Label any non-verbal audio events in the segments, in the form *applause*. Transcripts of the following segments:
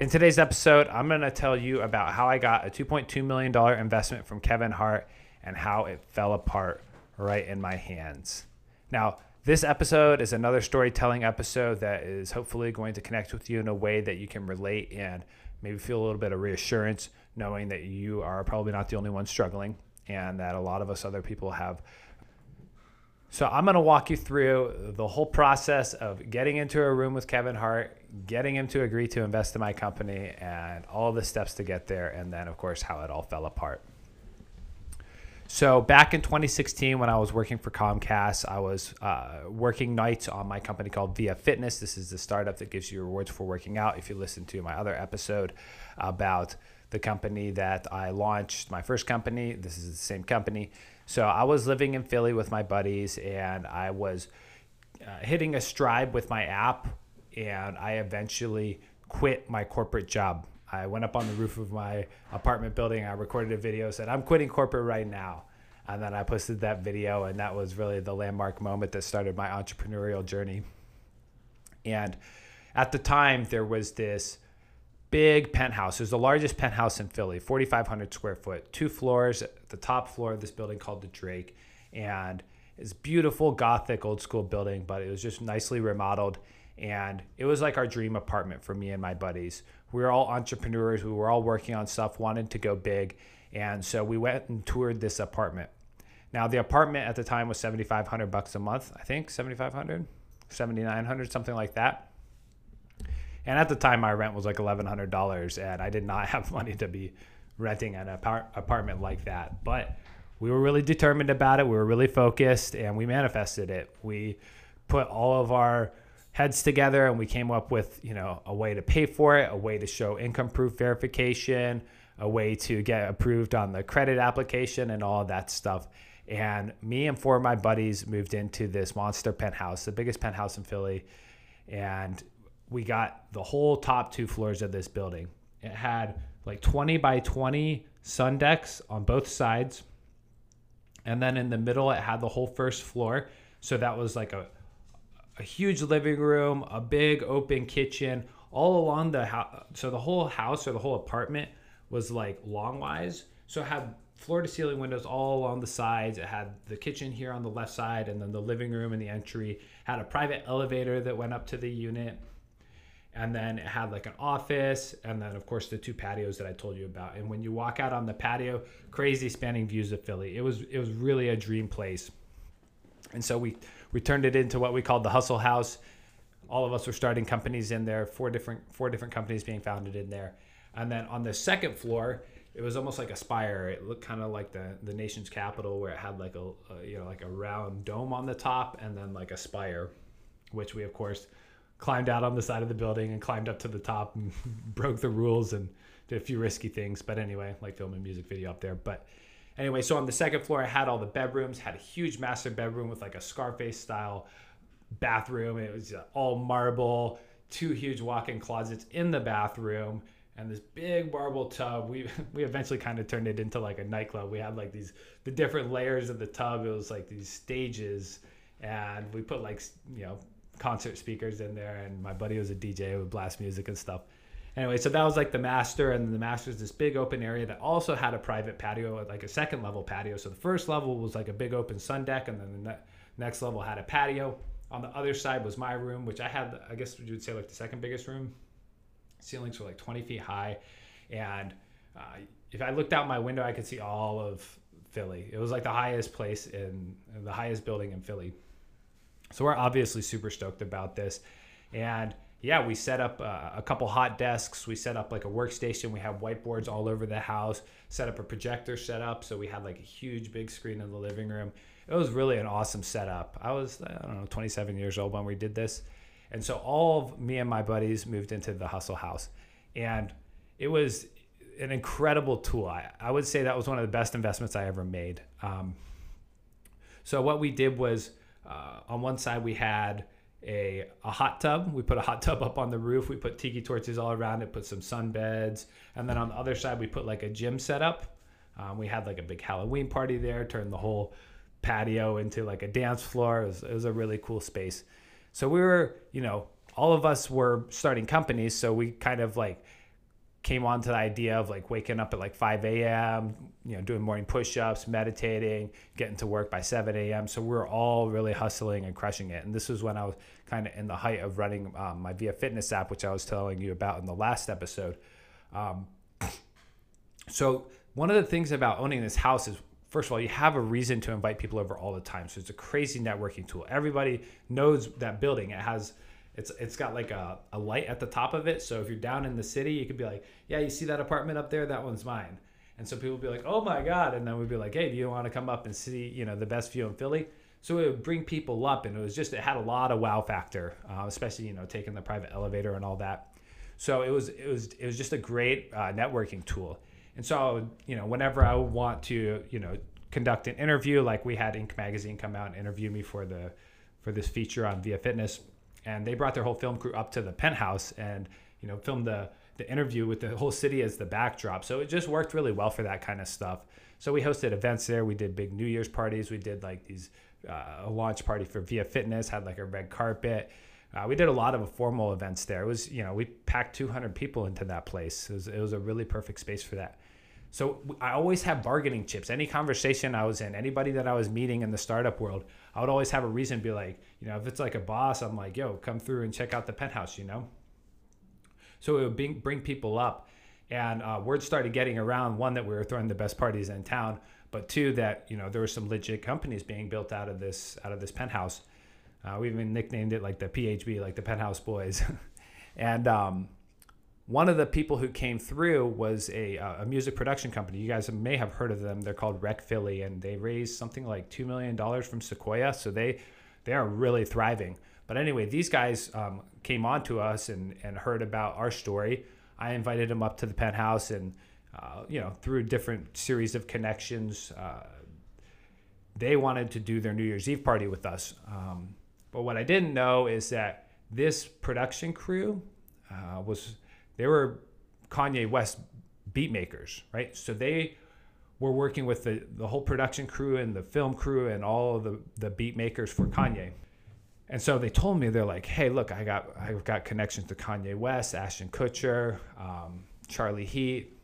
in today's episode, I'm going to tell you about how I got a $2.2 million investment from Kevin Hart and how it fell apart right in my hands. Now, this episode is another storytelling episode that is hopefully going to connect with you in a way that you can relate and maybe feel a little bit of reassurance knowing that you are probably not the only one struggling and that a lot of us other people have so I'm going to walk you through the whole process of getting into a room with Kevin Hart, getting him to agree to invest in my company, and all the steps to get there, and then of course how it all fell apart. So back in 2016, when I was working for Comcast, I was uh, working nights on my company called Via Fitness. This is the startup that gives you rewards for working out. If you listen to my other episode about the company that I launched, my first company, this is the same company. So I was living in Philly with my buddies, and I was uh, hitting a stride with my app, and I eventually quit my corporate job. I went up on the roof of my apartment building. I recorded a video, said, I'm quitting corporate right now. And then I posted that video, and that was really the landmark moment that started my entrepreneurial journey. And at the time, there was this big penthouse. It was the largest penthouse in Philly, 4,500 square foot, two floors. The top floor of this building called the Drake, and it's beautiful Gothic old school building, but it was just nicely remodeled. And it was like our dream apartment for me and my buddies. We were all entrepreneurs. We were all working on stuff, wanted to go big. And so we went and toured this apartment. Now, the apartment at the time was 7,500 bucks a month, I think, 7,500, 7,900, something like that and at the time, my rent was like eleven hundred dollars, and I did not *laughs* have money to be renting an apart- apartment like that. But we were really determined about it. We were really focused, and we manifested it. We put all of our heads together, and we came up with you know a way to pay for it, a way to show income proof verification, a way to get approved on the credit application, and all that stuff. And me and four of my buddies moved into this monster penthouse, the biggest penthouse in Philly. And we got the whole top two floors of this building. It had like 20 by 20 sun decks on both sides. And then in the middle, it had the whole first floor. So that was like a, a huge living room, a big open kitchen, all along the house. So the whole house or the whole apartment was like longwise. So it had floor to ceiling windows all along the sides. It had the kitchen here on the left side, and then the living room and the entry. Had a private elevator that went up to the unit and then it had like an office and then of course the two patios that I told you about. And when you walk out on the patio, crazy spanning views of Philly. It was it was really a dream place. And so we we turned it into what we called the Hustle House. All of us were starting companies in there, four different four different companies being founded in there. And then on the second floor, it was almost like a spire. It looked kind of like the the nation's capital, where it had like a, a you know like a round dome on the top, and then like a spire, which we of course climbed out on the side of the building and climbed up to the top and *laughs* broke the rules and did a few risky things. But anyway, like filming a music video up there. But anyway, so on the second floor, I had all the bedrooms, had a huge master bedroom with like a Scarface style bathroom. It was uh, all marble, two huge walk-in closets in the bathroom. And this big marble tub. We *laughs* we eventually kind of turned it into like a nightclub. We had like these the different layers of the tub. It was like these stages, and we put like you know concert speakers in there, and my buddy was a DJ with blast music and stuff. Anyway, so that was like the master, and the master is this big open area that also had a private patio, like a second level patio. So the first level was like a big open sun deck, and then the ne- next level had a patio. On the other side was my room, which I had, I guess you would say like the second biggest room. Ceilings were like 20 feet high, and uh, if I looked out my window, I could see all of Philly. It was like the highest place in the highest building in Philly. So we're obviously super stoked about this. And yeah, we set up uh, a couple hot desks. We set up like a workstation. We have whiteboards all over the house. Set up a projector setup. So we had like a huge big screen in the living room. It was really an awesome setup. I was, I don't know, 27 years old when we did this. And so all of me and my buddies moved into the Hustle House. And it was an incredible tool. I, I would say that was one of the best investments I ever made. Um, so what we did was uh, on one side we had a, a hot tub. We put a hot tub up on the roof. We put tiki torches all around it, put some sun beds. And then on the other side, we put like a gym setup. Um, we had like a big Halloween party there, turned the whole patio into like a dance floor. It was, it was a really cool space. So we were, you know, all of us were starting companies. So we kind of like came on to the idea of like waking up at like 5 a.m., you know, doing morning push ups, meditating, getting to work by 7 a.m. So we are all really hustling and crushing it. And this was when I was kind of in the height of running um, my Via Fitness app, which I was telling you about in the last episode. Um, *clears throat* so one of the things about owning this house is first of all, you have a reason to invite people over all the time. So it's a crazy networking tool. Everybody knows that building. It has it's it's got like a, a light at the top of it. So if you're down in the city, you could be like, yeah, you see that apartment up there? That one's mine. And so people would be like, oh my God. And then we'd be like, hey, do you want to come up and see, you know, the best view in Philly? So it would bring people up and it was just, it had a lot of wow factor, uh, especially, you know, taking the private elevator and all that. So it was, it was, it was just a great uh, networking tool. And so, would, you know, whenever I would want to, you know, conduct an interview, like we had Inc. magazine come out and interview me for the, for this feature on Via Fitness, and they brought their whole film crew up to the penthouse and you know filmed the the interview with the whole city as the backdrop. So it just worked really well for that kind of stuff. So we hosted events there. We did big New Year's parties. We did like these uh, a launch party for Via Fitness. Had like a red carpet. Uh, we did a lot of formal events there. It was you know we packed 200 people into that place. It was, it was a really perfect space for that. So I always have bargaining chips. Any conversation I was in, anybody that I was meeting in the startup world, I would always have a reason to be like, you know, if it's like a boss, I'm like, yo, come through and check out the penthouse, you know? So it would bring, bring people up. And uh, word started getting around one, that we were throwing the best parties in town, but two, that, you know, there were some legit companies being built out of this, out of this penthouse. Uh, we even nicknamed it like the PHB, like the Penthouse Boys. *laughs* and, um, one of the people who came through was a, uh, a music production company. You guys may have heard of them. They're called Rec Philly, and they raised something like two million dollars from Sequoia. So they they are really thriving. But anyway, these guys um, came on to us and, and heard about our story. I invited them up to the penthouse, and uh, you know through different series of connections, uh, they wanted to do their New Year's Eve party with us. Um, but what I didn't know is that this production crew uh, was they were Kanye West beat makers, right? So they were working with the, the whole production crew and the film crew and all of the, the beat makers for Kanye. And so they told me, they're like, hey, look, I got, I've got connections to Kanye West, Ashton Kutcher, um, Charlie Heat.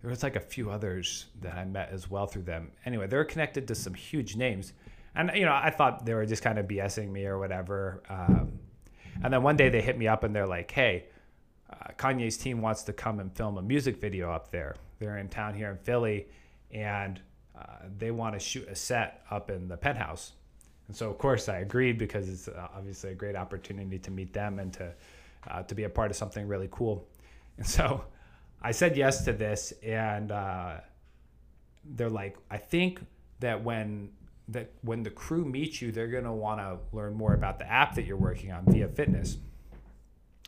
There was like a few others that I met as well through them. Anyway, they're connected to some huge names. And, you know, I thought they were just kind of BSing me or whatever. Um, and then one day they hit me up and they're like, hey, uh, Kanye's team wants to come and film a music video up there. They're in town here in Philly, and uh, they want to shoot a set up in the penthouse. And so, of course, I agreed because it's uh, obviously a great opportunity to meet them and to uh, to be a part of something really cool. And *laughs* so, I said yes to this, and uh, they're like, I think that when that when the crew meets you, they're gonna want to learn more about the app that you're working on via fitness.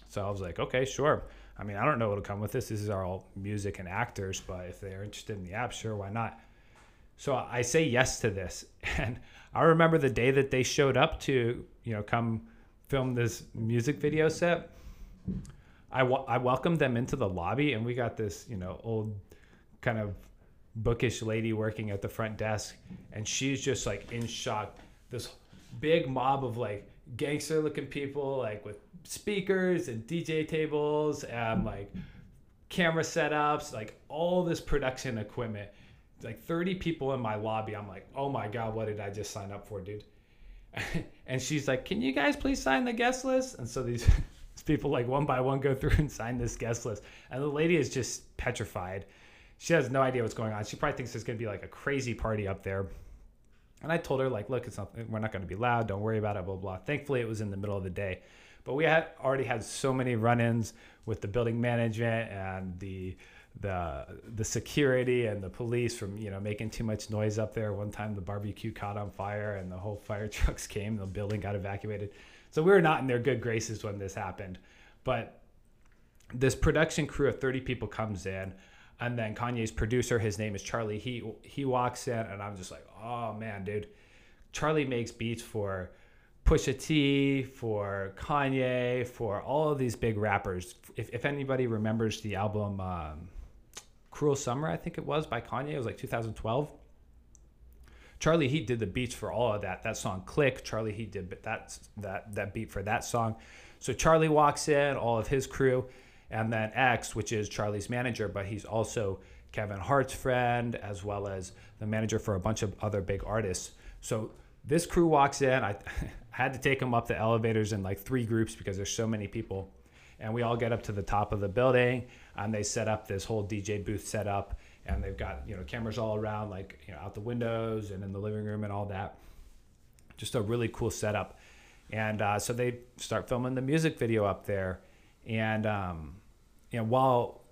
So I was like, okay, sure. I mean, I don't know what'll come with this. This is all music and actors, but if they're interested in the app, sure, why not? So I say yes to this. *laughs* And I remember the day that they showed up to, you know, come film this music video set. I, I welcomed them into the lobby and we got this, you know, old kind of bookish lady working at the front desk. And she's just like in shock. This big mob of like gangster looking people, like with speakers and DJ tables and like camera setups, like all this production equipment. Like 30 people in my lobby. I'm like, oh my God, what did I just sign up for, dude? *laughs* and she's like, can you guys please sign the guest list? And so *laughs* these people, like one by one, go through and sign this guest list. And the lady is just petrified. She has no idea what's going on. She probably thinks there's going to be like a crazy party up there. And I told her, like, look, it's not, we're not going to be loud. Don't worry about it, blah, blah. Thankfully, it was in the middle of the day. But we had already had so many run-ins with the building management and the the the security and the police from you know making too much noise up there. One time the barbecue caught on fire and the whole fire *laughs* trucks came. The building got evacuated. So we were not in their good graces when this happened. But this production crew of 30 people comes in and then Kanye's producer, his name is Charlie. He he walks in, and I'm just like, oh man, dude. Charlie makes beats for Pusha T, for Kanye, for all of these big rappers. If, if anybody remembers the album um, Cruel Summer, I think it was by Kanye, it was like 2012. Charlie Heat did the beats for all of that. That song Click, Charlie Heat did that that that beat for that song. So Charlie walks in, all of his crew and then X, which is Charlie's manager, but he's also Kevin Hart's friend, as well as the manager for a bunch of other big artists. So this crew walks in. I *laughs* had to take them up the elevators in like three groups because there's so many people. And we all get up to the top of the building, and they set up this whole DJ booth setup, and they've got you know cameras all around, like you know out the windows and in the living room and all that. Just a really cool setup. And uh, so they start filming the music video up there and um, you know, while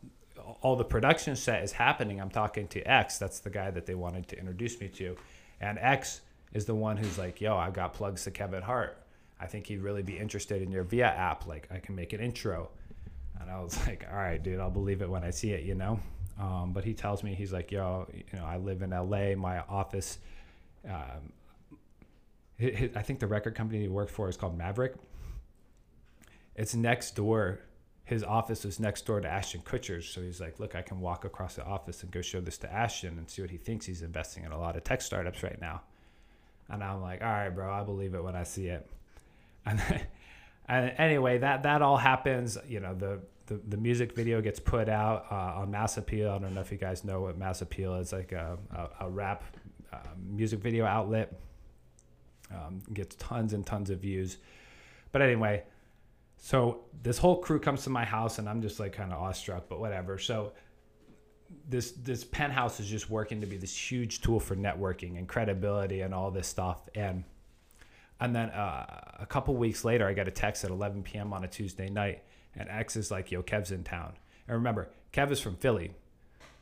all the production set is happening, I'm talking to X. That's the guy that they wanted to introduce me to, and X is the one who's like, "Yo, I got plugs to Kevin Hart. I think he'd really be interested in your Via app. Like, I can make an intro." And I was *laughs* like, "All right, dude, I'll believe it when I see it," you know. Um, but he tells me he's like, "Yo, you know, I live in LA. My office." Um, I think the record company he worked for is called Maverick. It's next door his office was next door to Ashton Kutcher's. So he's like, look, I can walk across the office and go show this to Ashton and see what he thinks. He's investing in a lot of tech startups right now. And I'm like, all right, bro, I believe it when I see it. And, *laughs* and anyway, that, that all happens. You know, the, the, the music video gets put out uh, on Mass Appeal. I don't know if you guys know what Mass Appeal is like a, a, a rap uh, music video outlet. Um, gets tons and tons of views. But anyway, so this whole crew comes to my house and I'm just like kind of awestruck, but whatever. So this this penthouse is just working to be this huge tool for networking and credibility and all this stuff. And and then uh, a couple weeks later, I got a text at 11 p.m. on a Tuesday night, and X is like, "Yo, Kev's in town." And remember, Kev is from Philly.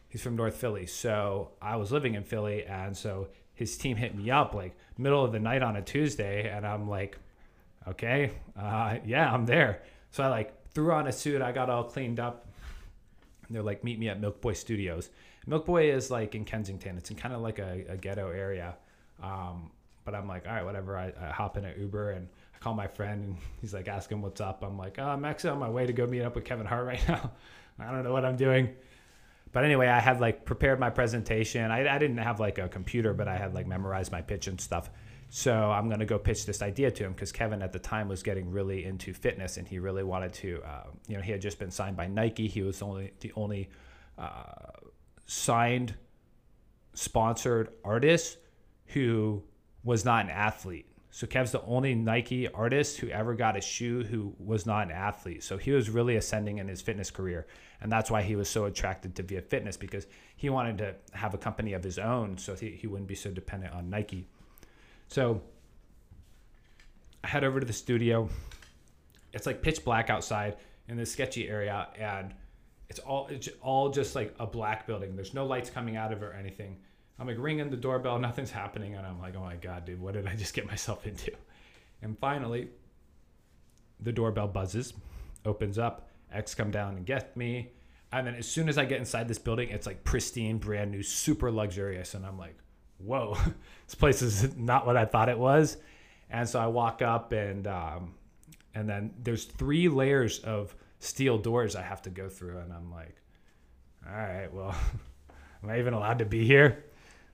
He's from North Philly, so I was living in Philly, and so his team hit me up like middle of the night on a Tuesday, and I'm like, okay, uh, yeah, I'm there. So I like threw on a suit. I got all cleaned up. They're like, meet me at Milk Boy Studios. Milk Boy is like in Kensington. It's in kind of like a, a ghetto area. Um, but I'm like, all right, whatever. I, I, hop in an Uber and I call my friend and *laughs* he's like asking what's up. I'm like, oh, I'm actually on my way to go meet up with Kevin Hart right *laughs* now. I don't know what I'm doing. But anyway, I had like prepared my presentation. I, I didn't have like a computer, but I had like memorized my pitch and stuff. So I'm going to go pitch this idea to him because Kevin at the time was getting really into fitness and he really wanted to, uh, you know, he had just been signed by Nike. He was only the only uh, signed, sponsored artist who was not an athlete. So Kev's the only Nike artist who ever got a shoe who was not an athlete. So he was really ascending in his fitness career. And that's why he was so attracted to Via Fitness because he wanted to have a company of his own so he, he wouldn't be so dependent on Nike. So I head over to the studio. It's like pitch black outside in this sketchy area, and it's all it's all just like a black building. There's no lights coming out of it or anything. I'm like ringing the doorbell, nothing's happening, and I'm like, oh my god, dude, what did I just get myself *laughs* into? And finally, the doorbell buzzes, opens up. X come down and get me, and then as soon as I get inside this building, it's like pristine, brand new, super luxurious, and I'm like, whoa, *laughs* this place is not what I thought it was. And so I walk up and um, and then there's three layers of steel doors I have to go through, and I'm like, all right, well, *laughs* am I even allowed to be here?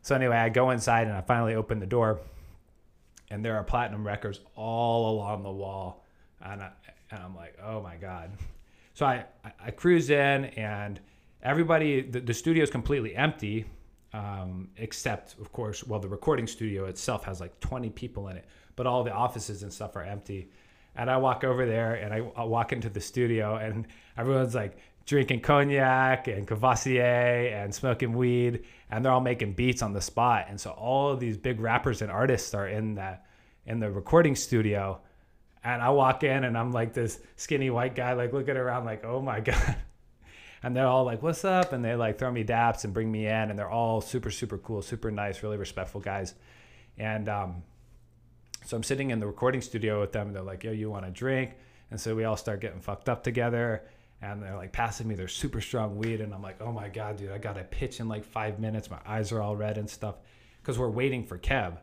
So anyway, I go inside and I finally open the door, and there are platinum records all along the wall, and I, and I'm like, oh my god. So I I cruise in and everybody the, the studio is completely empty um, except of course well the recording studio itself has like 20 people in it but all the offices and stuff are empty and i walk over there and I, I walk into the studio and everyone's like drinking cognac and Courvoisier and smoking weed and they're all making beats on the spot and so all of these big rappers and artists are in the in the recording studio and i walk in and i'm like this skinny white guy like looking around like oh my *laughs* god and they're all like, "What's up?" and they like throw me daps and bring me in, and they're all super super cool, super nice, really respectful guys. And um, So I'm sitting in the recording studio with them, and they're like, "Yo, you want a drink?" And so we all start getting fucked up together. And they're like passing me their super strong weed, and I'm like, "Oh my god, dude! I got to pitch in like five minutes. My eyes are all red and stuff." Because we're waiting for Kev.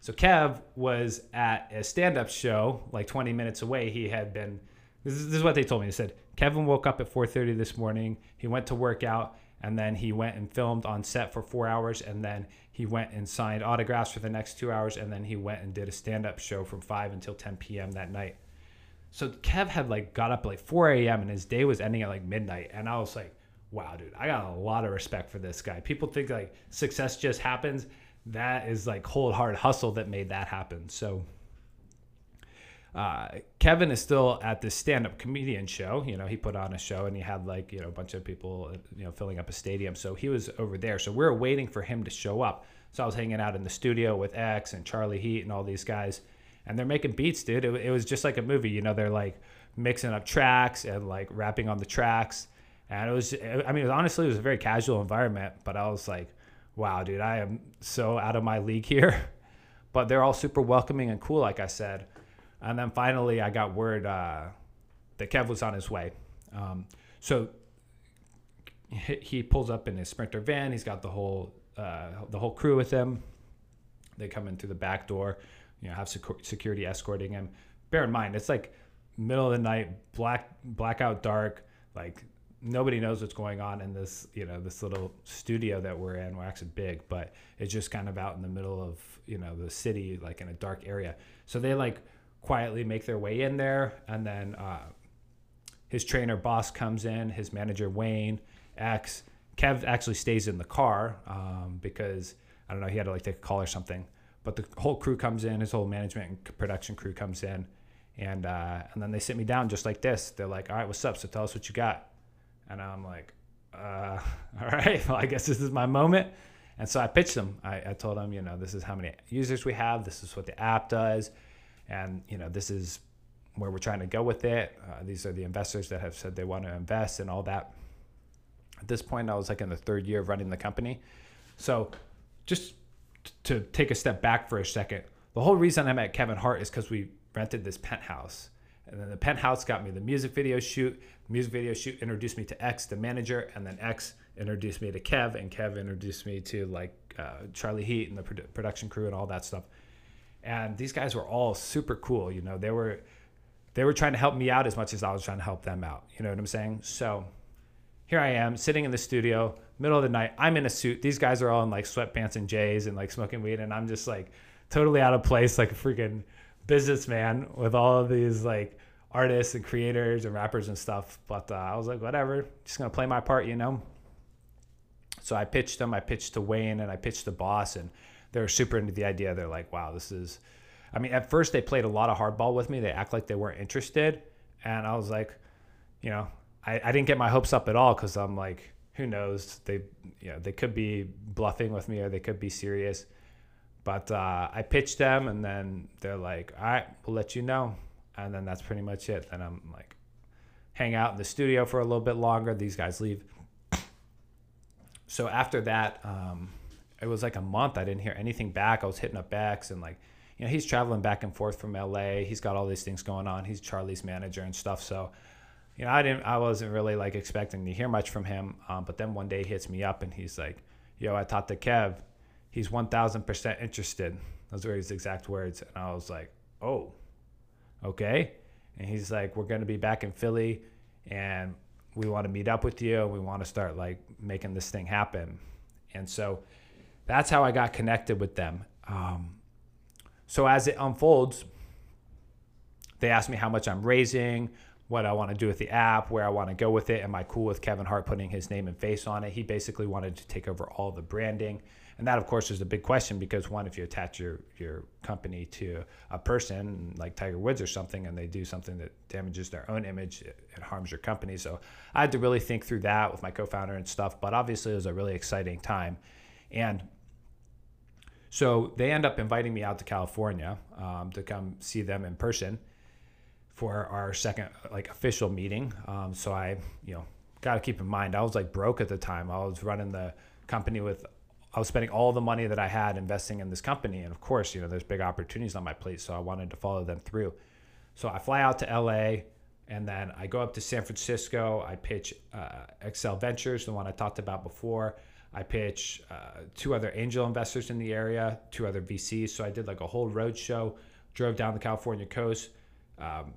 So Kev was at a stand-up show like 20 minutes away. He had been. This is, this is what they told me. They said Kevin woke up at 4:30 this morning. He went to work out, and then he went and filmed on set for four hours, and then he went and signed autographs for the next two hours, and then he went and did a stand-up show from 5 until 10 p.m. that night. So Kev had like got up at like 4 a.m. and his day was ending at like midnight, and I was like, "Wow, dude, I got a lot of respect for this guy." People think like success just happens. That is like cold hard hustle that made that happen. So uh, Kevin is still at this stand-up comedian show. You know, he put on a show and he had like you know a bunch of people, you know, filling up a stadium. So he was over there. So we are waiting for him to show up. So I was hanging out in the studio with X and Charlie Heat and all these guys, and they're making beats, dude. It, it was just like a movie. You know, they're like mixing up tracks and like rapping on the tracks. And it was, I mean, honestly, it was a very casual environment. But I was like, wow, dude, I am so out of my league here. *laughs* But they're all super welcoming and cool, like I said. And then finally, I got word uh, that Kev was on his way. Um, so he pulls up in his Sprinter van. He's got the whole uh, the whole crew with him. They come in through the back door. You know, have security escorting him. Bear in mind, it's like middle of the night, black blackout dark. Like nobody knows what's going on in this you know this little studio that we're in. We're actually big, but it's just kind of out in the middle of you know the city, like in a dark area. So they like quietly make their way in there, and then uh, his trainer boss comes in, his manager Wayne X. Kev actually stays in the car um, because I don't know he had to like take a call or something. But the whole crew comes in, his whole management and production crew comes in, and uh, and then they sit me down just like this. They're like, "All right, what's up? So tell us what you got." And I'm like, uh, *laughs* "All right, *laughs* well I guess this is my moment." And so I pitched them. I, I told them, you know, this is how many users we have. This is what the app does and you know this is where we're trying to go with it. Uh, these are the investors that have said they want to invest and all that. At this point, I was like in the third year of running the company, so just to take a step back for a second, the whole reason I met Kevin Hart is because we rented this penthouse. And then the penthouse got me the music video shoot. The music video shoot introduced me to X, the manager, and then X introduced me to Kev, and Kev introduced me to like uh, Charlie Heat and the produ- production crew and all that stuff and these guys were all super cool you know they were they were trying to help me out as much as i was trying to help them out you know what i'm saying so here i am sitting in the studio middle of the night i'm in a suit these guys are all in like sweatpants and jays and like smoking weed and i'm just like totally out of place like a freaking businessman with all of these like artists and creators and rappers and stuff but uh, i was like whatever just gonna play my part you know so i pitched them i pitched to wayne and i pitched to boss and they're super into the idea. They're like, wow, this is. I mean, at first they played a lot of hardball with me. They act like they weren't interested, and I was like, you know, I, I didn't get my hopes up at all because I'm like, who knows? They, you know, they could be bluffing with me or they could be serious. But uh, I pitched them, and then they're like, all right, we'll let you know, and then that's pretty much it. Then I'm like, hang out in the studio for a little bit longer. These guys leave. *coughs* So after that, um, it was like a month. I didn't hear anything back. I was hitting up Bex and like, you know, he's traveling back and forth from LA. He's got all these things going on. He's Charlie's manager and stuff. So, you know, I didn't, I wasn't really like expecting to hear much from him. Um, but then one day he hits me up and he's like, yo, I talked to Kev. He's 1000% interested. Those were his exact words. And I was like, oh, okay. And he's like, we're going to be back in Philly and we want to meet up with you. We want to start like making this thing happen. And so, that's how I got connected with them. Um, so as it unfolds, they ask me how much I'm raising, what I want to do with the app, where I want to go with it. Am I cool with Kevin Hart putting his name and face on it? He basically wanted to take over all the branding. And that, of course, is a big question because one, if you attach your, your company to a person like Tiger Woods or something and they do something that damages their own image, it, it harms your company. So I had to really think through that with my co founder and stuff. But obviously, it was a really exciting time. And so they end up inviting me out to California um, to come see them in person for our second like official meeting. Um, so I, you know, got to keep in mind I was like broke at the time. I was running the company with I was spending all the money that I had investing in this company. And of course, you know, there's big opportunities on my plate. So I wanted to follow them through. So I fly out to LA and then I go up to San Francisco. I pitch uh, Accel Ventures, the one I talked about before. I pitch uh, two other angel investors in the area, two other VCs. So I did like a whole road show, drove down the California coast, um,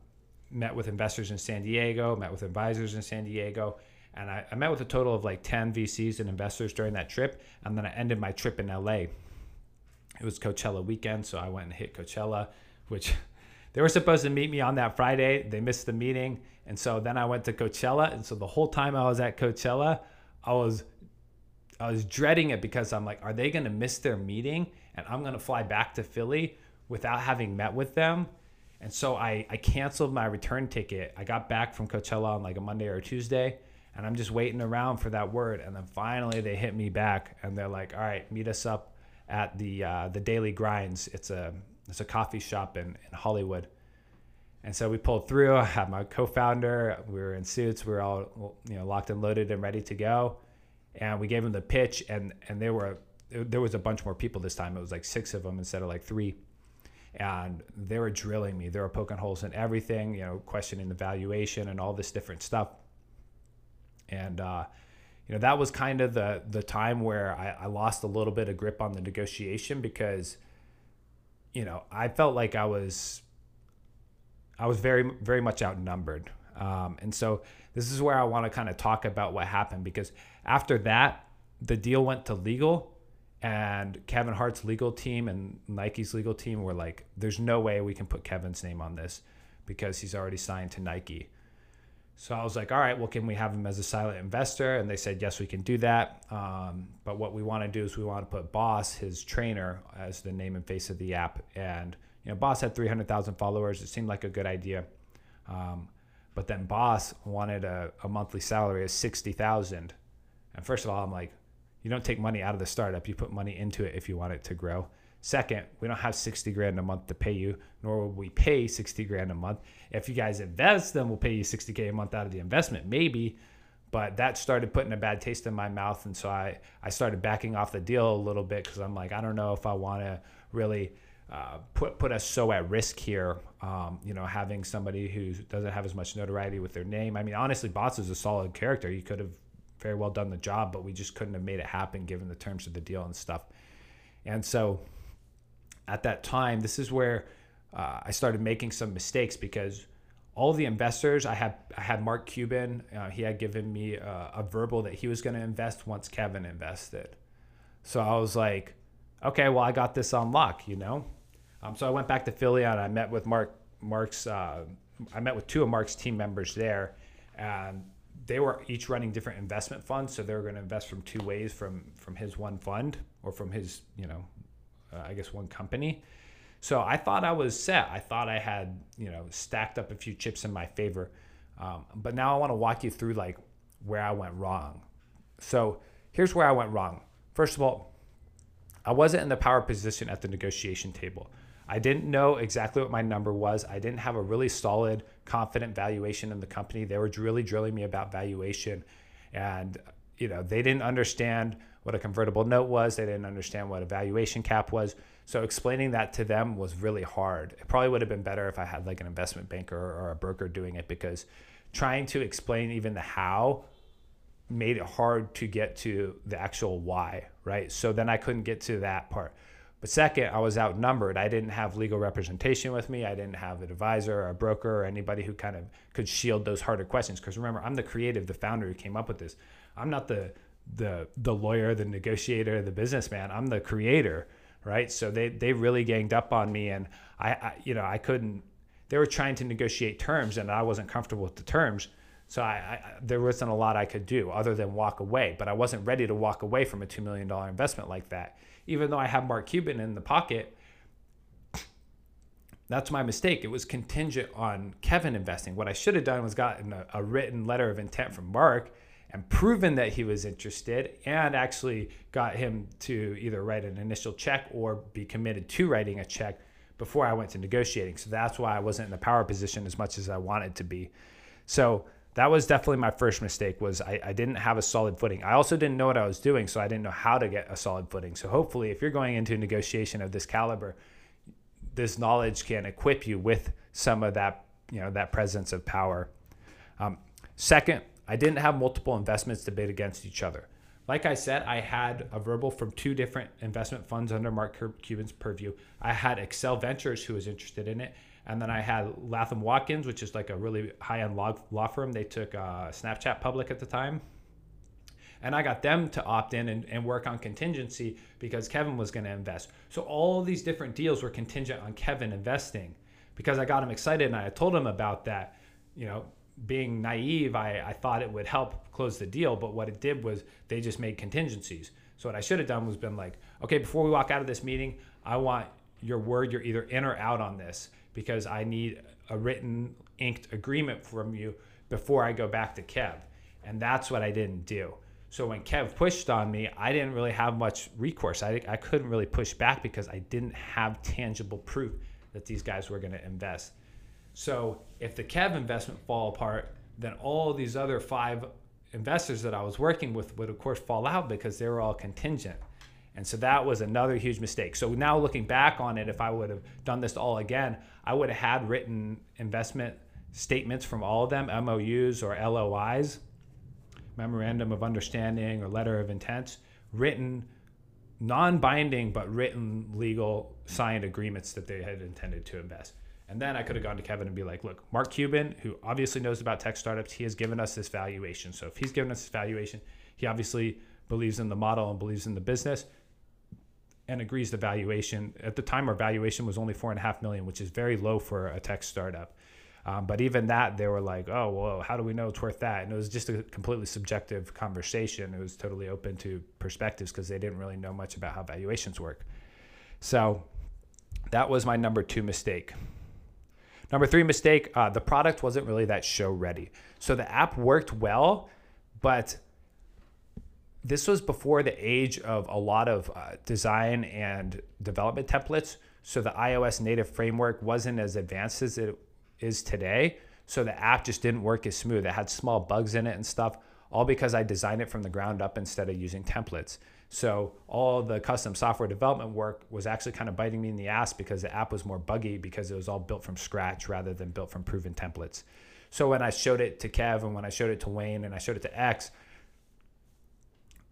met with investors in San Diego, met with advisors in San Diego. And I, I met with a total of like 10 VCs and investors during that trip. And then I ended my trip in LA. It was Coachella weekend. So I went and hit Coachella, which *laughs* they were supposed to meet me on that Friday. They missed the meeting. And so then I went to Coachella. And so the whole time I was at Coachella, I was I was dreading it because I'm like, are they going to miss their meeting and I'm going to fly back to Philly without having met with them? And so I, I canceled my return ticket. I got back from Coachella on like a Monday or Tuesday and I'm just waiting around for that word. And then finally they hit me back and they're like, all right, meet us up at the, uh, the Daily Grinds. It's a, it's a coffee shop in, in Hollywood. And so we pulled through. I had my co-founder. We were in suits. We were all you know locked and loaded and ready to go. And we gave them the pitch, and and they were there was a bunch more people this time. It was like six of them instead of like three. And they were drilling me. They were poking holes in everything. You know, questioning the valuation and all this different stuff. And uh, you know that was kind of the the time where I, I lost a little bit of grip on the negotiation because you know I felt like I was I was very, very much outnumbered. Um, and so this is where I want to kind of talk about what happened because after that, the deal went to legal, and Kevin Hart's legal team and Nike's legal team were like, "There's no way we can put Kevin's name on this because he's already signed to Nike." So I was like, "All right, well, can we have him as a silent investor?" And they said, "Yes, we can do that. Um, but what we want to do is we want to put Boss, his trainer, as the name and face of the app, and." you know, Boss had 300,000 followers. It seemed like a good idea. Um, but then Boss wanted a, a monthly salary of 60,000. And first of all, I'm like, you don't take money out of the startup. You put money into it if you want it to grow. Second, we don't have 60 grand a month to pay you, nor will we pay 60 grand a month. If you guys invest, then we'll pay you 60K a month out of the investment, maybe. But that started putting a bad taste in my mouth. And so I, I started backing off the deal a little bit because I'm like, I don't know if I want to really uh, put put us so at risk here. Um, you know, having somebody who doesn't have as much notoriety with their name. I mean, honestly, Boss is a solid character. He could have very well done the job, but we just couldn't have made it happen given the terms of the deal and stuff. And so, at that time, this is where uh, I started making some mistakes because all the investors I had I had Mark Cuban. Uh, he had given me a, a verbal that he was going to invest once Kevin invested. So I was like, okay, well I got this on lock, you know. Um, so I went back to Philly and I met with Mark. Mark's. Uh, I met with two of Mark's team members there, and they were each running different investment funds. So they were going to invest from two ways from from his one fund or from his you know, uh, I guess one company. So I thought I was set. I thought I had you know stacked up a few chips in my favor. Um, but now I want to walk you through like where I went wrong. So here's where I went wrong. First of all, I wasn't in the power position at the negotiation table. I didn't know exactly what my number was. I didn't have a really solid, confident valuation in the company. They were really drilling me about valuation. And, you know, they didn't understand what a convertible note was. They didn't understand what a valuation cap was. So explaining that to them was really hard. It probably would have been better if I had like an investment banker or a broker doing it because trying to explain even the how made it hard to get to the actual why, right? So then I couldn't get to that part. But second, I was outnumbered. I didn't have legal representation with me. I didn't have an advisor or a broker or anybody who kind of could shield those harder questions. Because remember, I'm the creative, the founder who came up with this. I'm not the the the lawyer, the negotiator, the businessman. I'm the creator, right? So they they really ganged up on me, and I, I you know I couldn't. They were trying to negotiate terms, and I wasn't comfortable with the terms. So I, I, there wasn't a lot I could do other than walk away. But I wasn't ready to walk away from a two million dollar investment like that even though I have Mark Cuban in the pocket, that's my mistake. It was contingent on Kevin investing. What I should have done was gotten a, a, written letter of intent from Mark and proven that he was interested and actually got him to either write an initial check or be committed to writing a check before I went to negotiating. So that's why I wasn't in the power position as much as I wanted to be. So that was definitely my first mistake was I, I didn't have a solid footing. I also didn't know what I was doing, so I didn't know how to get a solid footing. So hopefully if you're going into a negotiation of this caliber, this knowledge can equip you with some of that, you know, that presence of power. Um, second, I didn't have multiple investments to bid against each other. Like I said, I had a verbal from two different investment funds under Mark Cuban's purview. I had Accel Ventures, who was interested in it, and then I had Latham Watkins, which is like a really high-end law, law firm. They took uh, Snapchat public at the time. And I got them to opt in and, and work on contingency because Kevin was going to invest. So all these different deals were contingent on Kevin investing because I got him excited and I told him about that. You know, being naive, I, I thought it would help close the deal. But what it did was they just made contingencies. So what I should have done was been like, okay, before we walk out of this meeting, I want your word you're either in or out on this because I need a written inked agreement from you before I go back to Kev. And that's what I didn't do. So when Kev pushed on me, I didn't really have much recourse. I, I couldn't really push back because I didn't have tangible proof that these guys were going to invest. So if the Kev investment fall apart, then all these other five investors that I was working with would of course fall out because they were all contingent. And so that was another huge mistake. So now looking back on it, if I would have done this all again, I would have had written investment statements from all of them, MOUs or LOIs, memorandum of understanding or letter of intent, written non-binding but written legal signed agreements that they had intended to invest. And then I could have gone to Kevin and be like, look, Mark Cuban, who obviously knows about tech startups, he has given us this valuation. So if he's given us this valuation, he obviously believes in the model and believes in the business and agrees the valuation. At the time, our valuation was only four and a half million, which is very low for a tech startup. Um, but even that, they were like, "Oh, well, how do we know it's worth that?" And it was just a completely subjective conversation. It was totally open to perspectives because they didn't really know much about how valuations work. So that was my number two mistake. Number three mistake: uh, the product wasn't really that show ready. So the app worked well, but this was before the age of a lot of uh, design and development templates. So the iOS native framework wasn't as advanced as it is today. So the app just didn't work as smooth. It had small bugs in it and stuff, all because I designed it from the ground up instead of using templates. So all the custom software development work was actually kind of biting me in the ass because the app was more buggy because it was all built from scratch rather than built from proven templates. So when I showed it to Kev and when I showed it to Wayne and I showed it to X,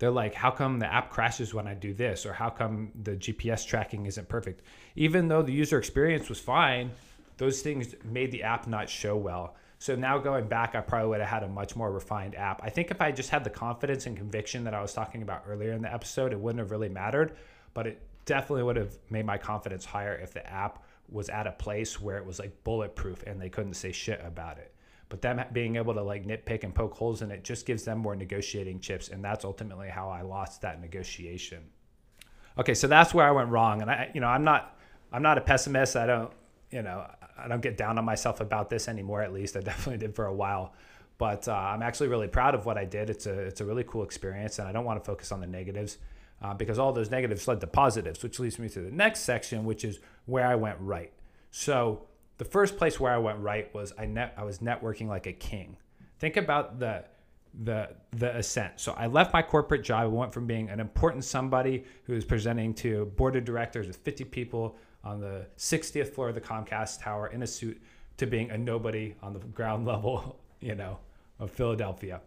they're like, how come the app crashes when I do this? Or how come the GPS tracking isn't perfect? Even though the user experience was fine, those things made the app not show well. So now going back, I probably would have had a much more refined app. I think if I just had the confidence and conviction that I was talking about earlier in the episode, it wouldn't have really mattered, but it definitely would have made my confidence higher if the app was at a place where it was like bulletproof and they couldn't say shit about it. But them being able to like nitpick and poke holes in it just gives them more negotiating chips, and that's ultimately how I lost that negotiation. Okay, so that's where I went wrong, and I, you know, I'm not, I'm not a pessimist. I don't, you know, I don't get down on myself about this anymore. At least I *laughs* definitely did for a while, but uh, I'm actually really proud of what I did. It's a, it's a really cool experience, and I don't want to focus on the negatives. Uh, because all those negatives led to positives, which leads me to the next section, which is where I went right. So the first place where I went right was I net I was networking like a king. Think about the the the ascent. So I left my corporate job. I went from being an important somebody who was presenting to board of directors with 50 people on the 60th floor of the Comcast Tower in a suit to being a nobody on the ground *laughs* level, you know, of Philadelphia.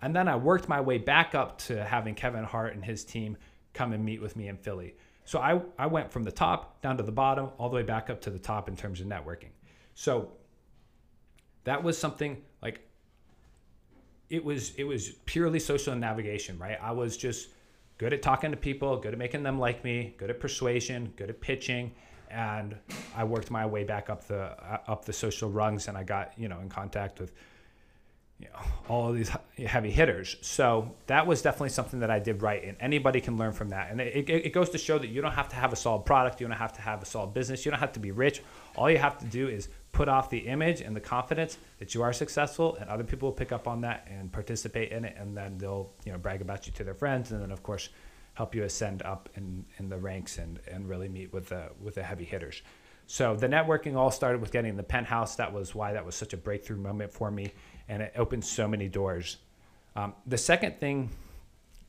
And then I worked my way back up to having Kevin Hart and his team come and meet with me in Philly. So I, I went from the top down to the bottom, all the way back up to the top in terms of networking. So that was something like it was it was purely social navigation, right? I was just good at talking to people, good at making them like me, good at persuasion, good at pitching, and I worked my way back up the uh, up the social rungs, and I got you know in contact with you know, all of these heavy hitters. So that was definitely something that I did right, and anybody can learn from that. And it, it, it, goes to show that you don't have to have a solid product, you don't have to have a solid business, you don't have to be rich. All you have to do is put off the image and the confidence that you are successful, and other people will pick up on that and participate in it, and then they'll you know brag about you to their friends, and then of course help you ascend up in, in the ranks and, and really meet with the with the heavy hitters. So the networking all started with getting the penthouse. That was why that was such a breakthrough moment for me, and it opened so many doors. Um, the second thing,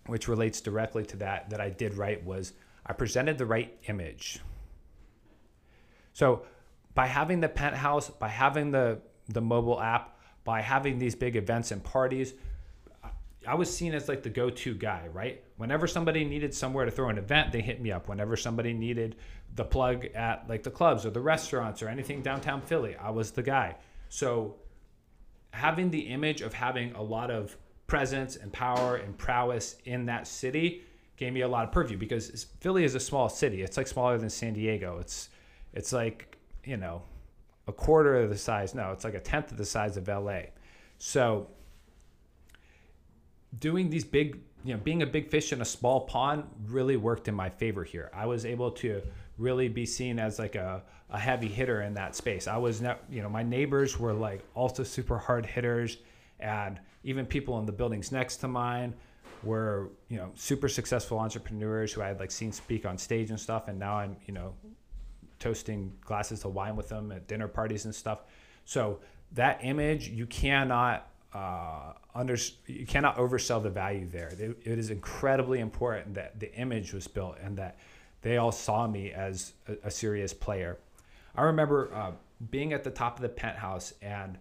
which relates directly to that, that I did right was I presented the right image. So by having the penthouse, by having the the mobile app, by having these big events and parties, I was seen as like the go-to guy, right? Whenever somebody needed somewhere to throw an event, they hit me up. Whenever somebody needed the plug at like the clubs or the restaurants or anything downtown Philly, I was the guy. So having the image of having a lot of presence and power and prowess in that city gave me a lot of purview because Philly is a small city. It's like smaller than San Diego. It's it's like, you know, a quarter of the size. No, it's like a tenth of the size of LA. So doing these big, you know, being a big fish in a small pond really worked in my favor here. I was able to really be seen as like a, a heavy hitter in that space. I was not, you know, my neighbors were like also super hard hitters, and even people in the buildings next to mine were, you know, super successful entrepreneurs who I had like seen speak on stage and stuff. And now I'm, you know, toasting glasses of wine with them at dinner parties and stuff. So that image, you cannot uh, under, you cannot oversell the value there. It, it is incredibly important that the image was built and that they all saw me as a, a serious player. I remember uh, being at the top of the penthouse and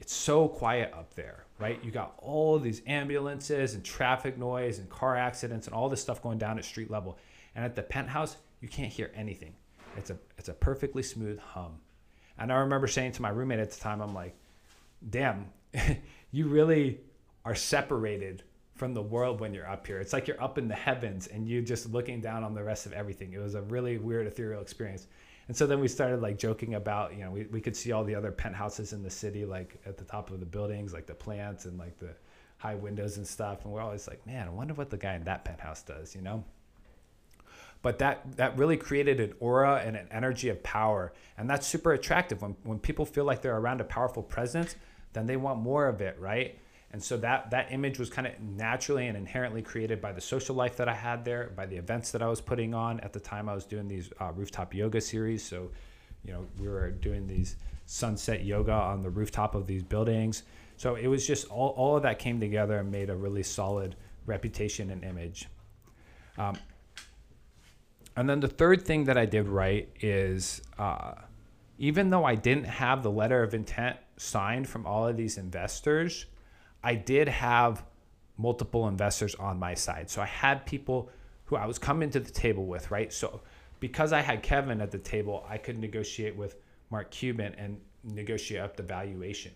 it's so quiet up there, right? You got all these ambulances and traffic noise and car accidents and all this stuff going down at street level. And at the penthouse, you can't hear anything. It's a it's a perfectly smooth hum. And I remember saying to my roommate at the time, I'm like, damn, *laughs* you really are separated from the world when you're up here. It's like you're up in the heavens and you're just looking down on the rest of everything. It was a really weird ethereal experience. And so then we started like joking about, you know, we, we could see all the other penthouses in the city, like at the top of the buildings, like the plants and like the high windows and stuff. And we're always like, man, I wonder what the guy in that penthouse does, you know? But that, that really created an aura and an energy of power. And that's super attractive. When, when people feel like they're around a powerful presence, then they want more of it, right? And so that that image was kind of naturally and inherently created by the social life that I had there, by the events that I was putting on at the time. I was doing these uh, rooftop yoga series, so you know we were doing these sunset yoga on the rooftop of these buildings. So it was just all all of that came together and made a really solid reputation and image. Um, and then the third thing that I did right is, uh, even though I didn't have the letter of intent signed from all of these investors I did have multiple investors on my side. So I had people who I was coming to the table with, right? So because I had Kevin at the table, I could negotiate with Mark Cuban and negotiate up the valuation.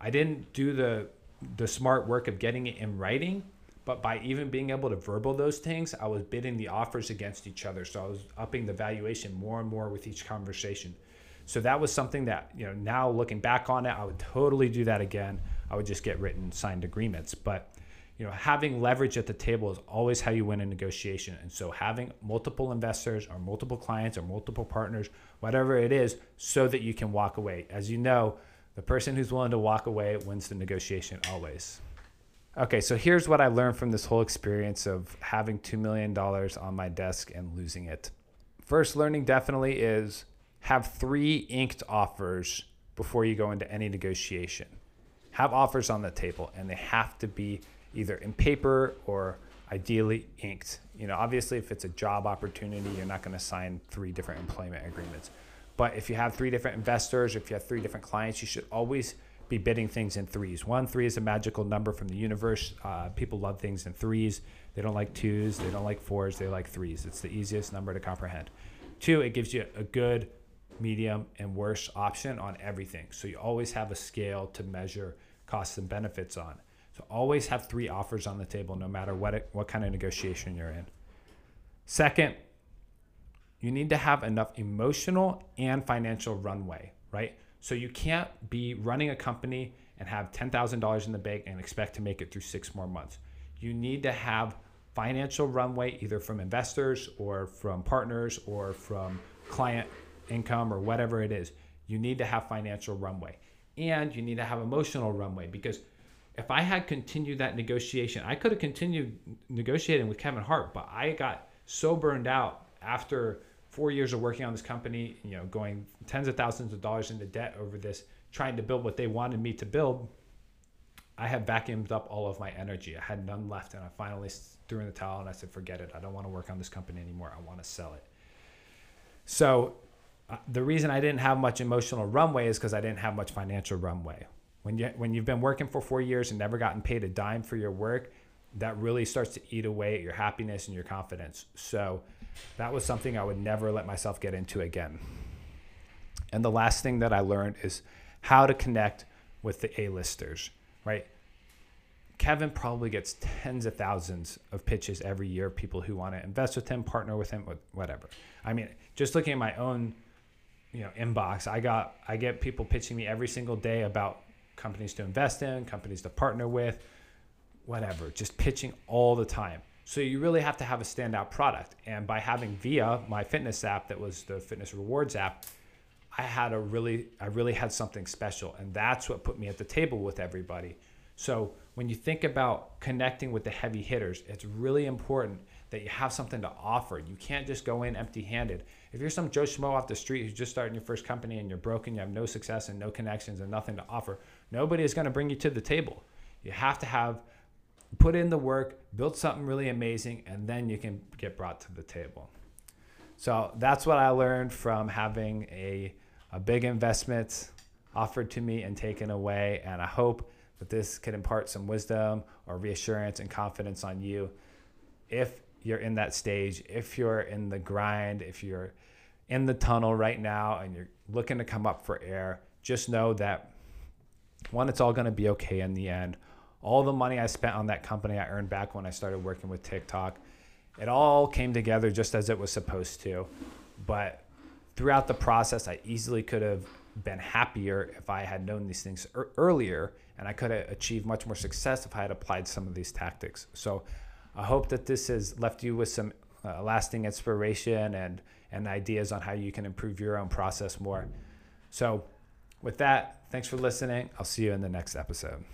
I didn't do the the smart work of getting it in writing, but by even being able to verbal those things, I was bidding the offers against each other. So I was upping the valuation more and more with each conversation. So that was something that, you know, now looking back on it, I would totally do that again. I would just get written signed agreements. But you know, having leverage at the table is always how you win a negotiation. And so having multiple investors or multiple clients or multiple partners, whatever it is, so that you can walk away. As you know, the person who's willing to walk away wins the negotiation always. Okay, so here's what I learned from this whole experience of having $2 million on my desk and losing it. First learning definitely is have three inked offers before you go into any negotiation have offers on the table and they have to be either in paper or ideally inked. You know, obviously, if it's a job opportunity, you're not going to sign three different employment agreements. But if you have three different investors, if you have three different clients, you should always be bidding things in threes. One, three is a magical number from the universe. Uh, people love things in threes. They don't like twos, they don't like fours, they like threes. It's the easiest number to comprehend. Two, it gives you a good medium, and worst option on everything. So you always have a scale to measure costs and benefits on. So always have three offers on the table, no matter what it, what kind of negotiation you're in. Second, you need to have enough emotional and financial runway, right? So you can't be running a company and have $10,000 in the bank and expect to make it through six more months. You need to have financial runway either from investors or from partners or from client income or whatever it is. You need to have financial runway and you need to have emotional runway because if I had continued that negotiation, I could have continued negotiating with Kevin Hart, but I got so burned out after four years of working on this company, you know, going tens of thousands of dollars into debt over this, trying to build what they wanted me to build, I had vacuumed up all of my energy. I had none left, and I finally threw in the towel and I said, "Forget it. I don't want to work on this company anymore. I want to sell it." So, the reason I didn't have much emotional runway is because I didn't have much financial runway. When you when you've been working for four years and never gotten paid a dime for your work, that really starts to eat away at your happiness and your confidence. So, that was something I would never let myself get into again. And the last thing that I learned is how to connect with the A-listers, right? Kevin probably gets tens of thousands of pitches every year, people who want to invest with him, partner with him, whatever. I mean, just looking at my own, you know, inbox, I got I get people pitching me every single day about companies to invest in, companies to partner with, whatever, just pitching all the time. So you really have to have a standout product. And by having Via, my fitness app that was the fitness rewards app, I had a really I really had something special and that's what put me at the table with everybody. So when you think about connecting with the heavy hitters, it's really important that you have something to offer. You can't just go in empty-handed. If you're some Joe Schmo off the street who's just starting your first company and you're broken, you have no success and no connections and nothing to offer, nobody is going to bring you to the table. You have to have put in the work, build something really amazing, and then you can get brought to the table. So that's what I learned from having a, a big investment offered to me and taken away. And I hope that this can impart some wisdom or reassurance and confidence on you if you're in that stage, if you're in the grind, if you're in the tunnel right now and you're looking to come up for air, just know that one, it's all going to be okay in the end. All the money I spent on that company I earned back when I started working with TikTok, it all came together just as it was supposed to. But throughout the process, I easily could have been happier if I had known these things er- earlier, and I could have achieved much more success if I had applied some of these tactics. So I hope that this has left you with some uh, lasting inspiration and and ideas on how you can improve your own process more. So with that, thanks for listening. I'll see you in the next episode.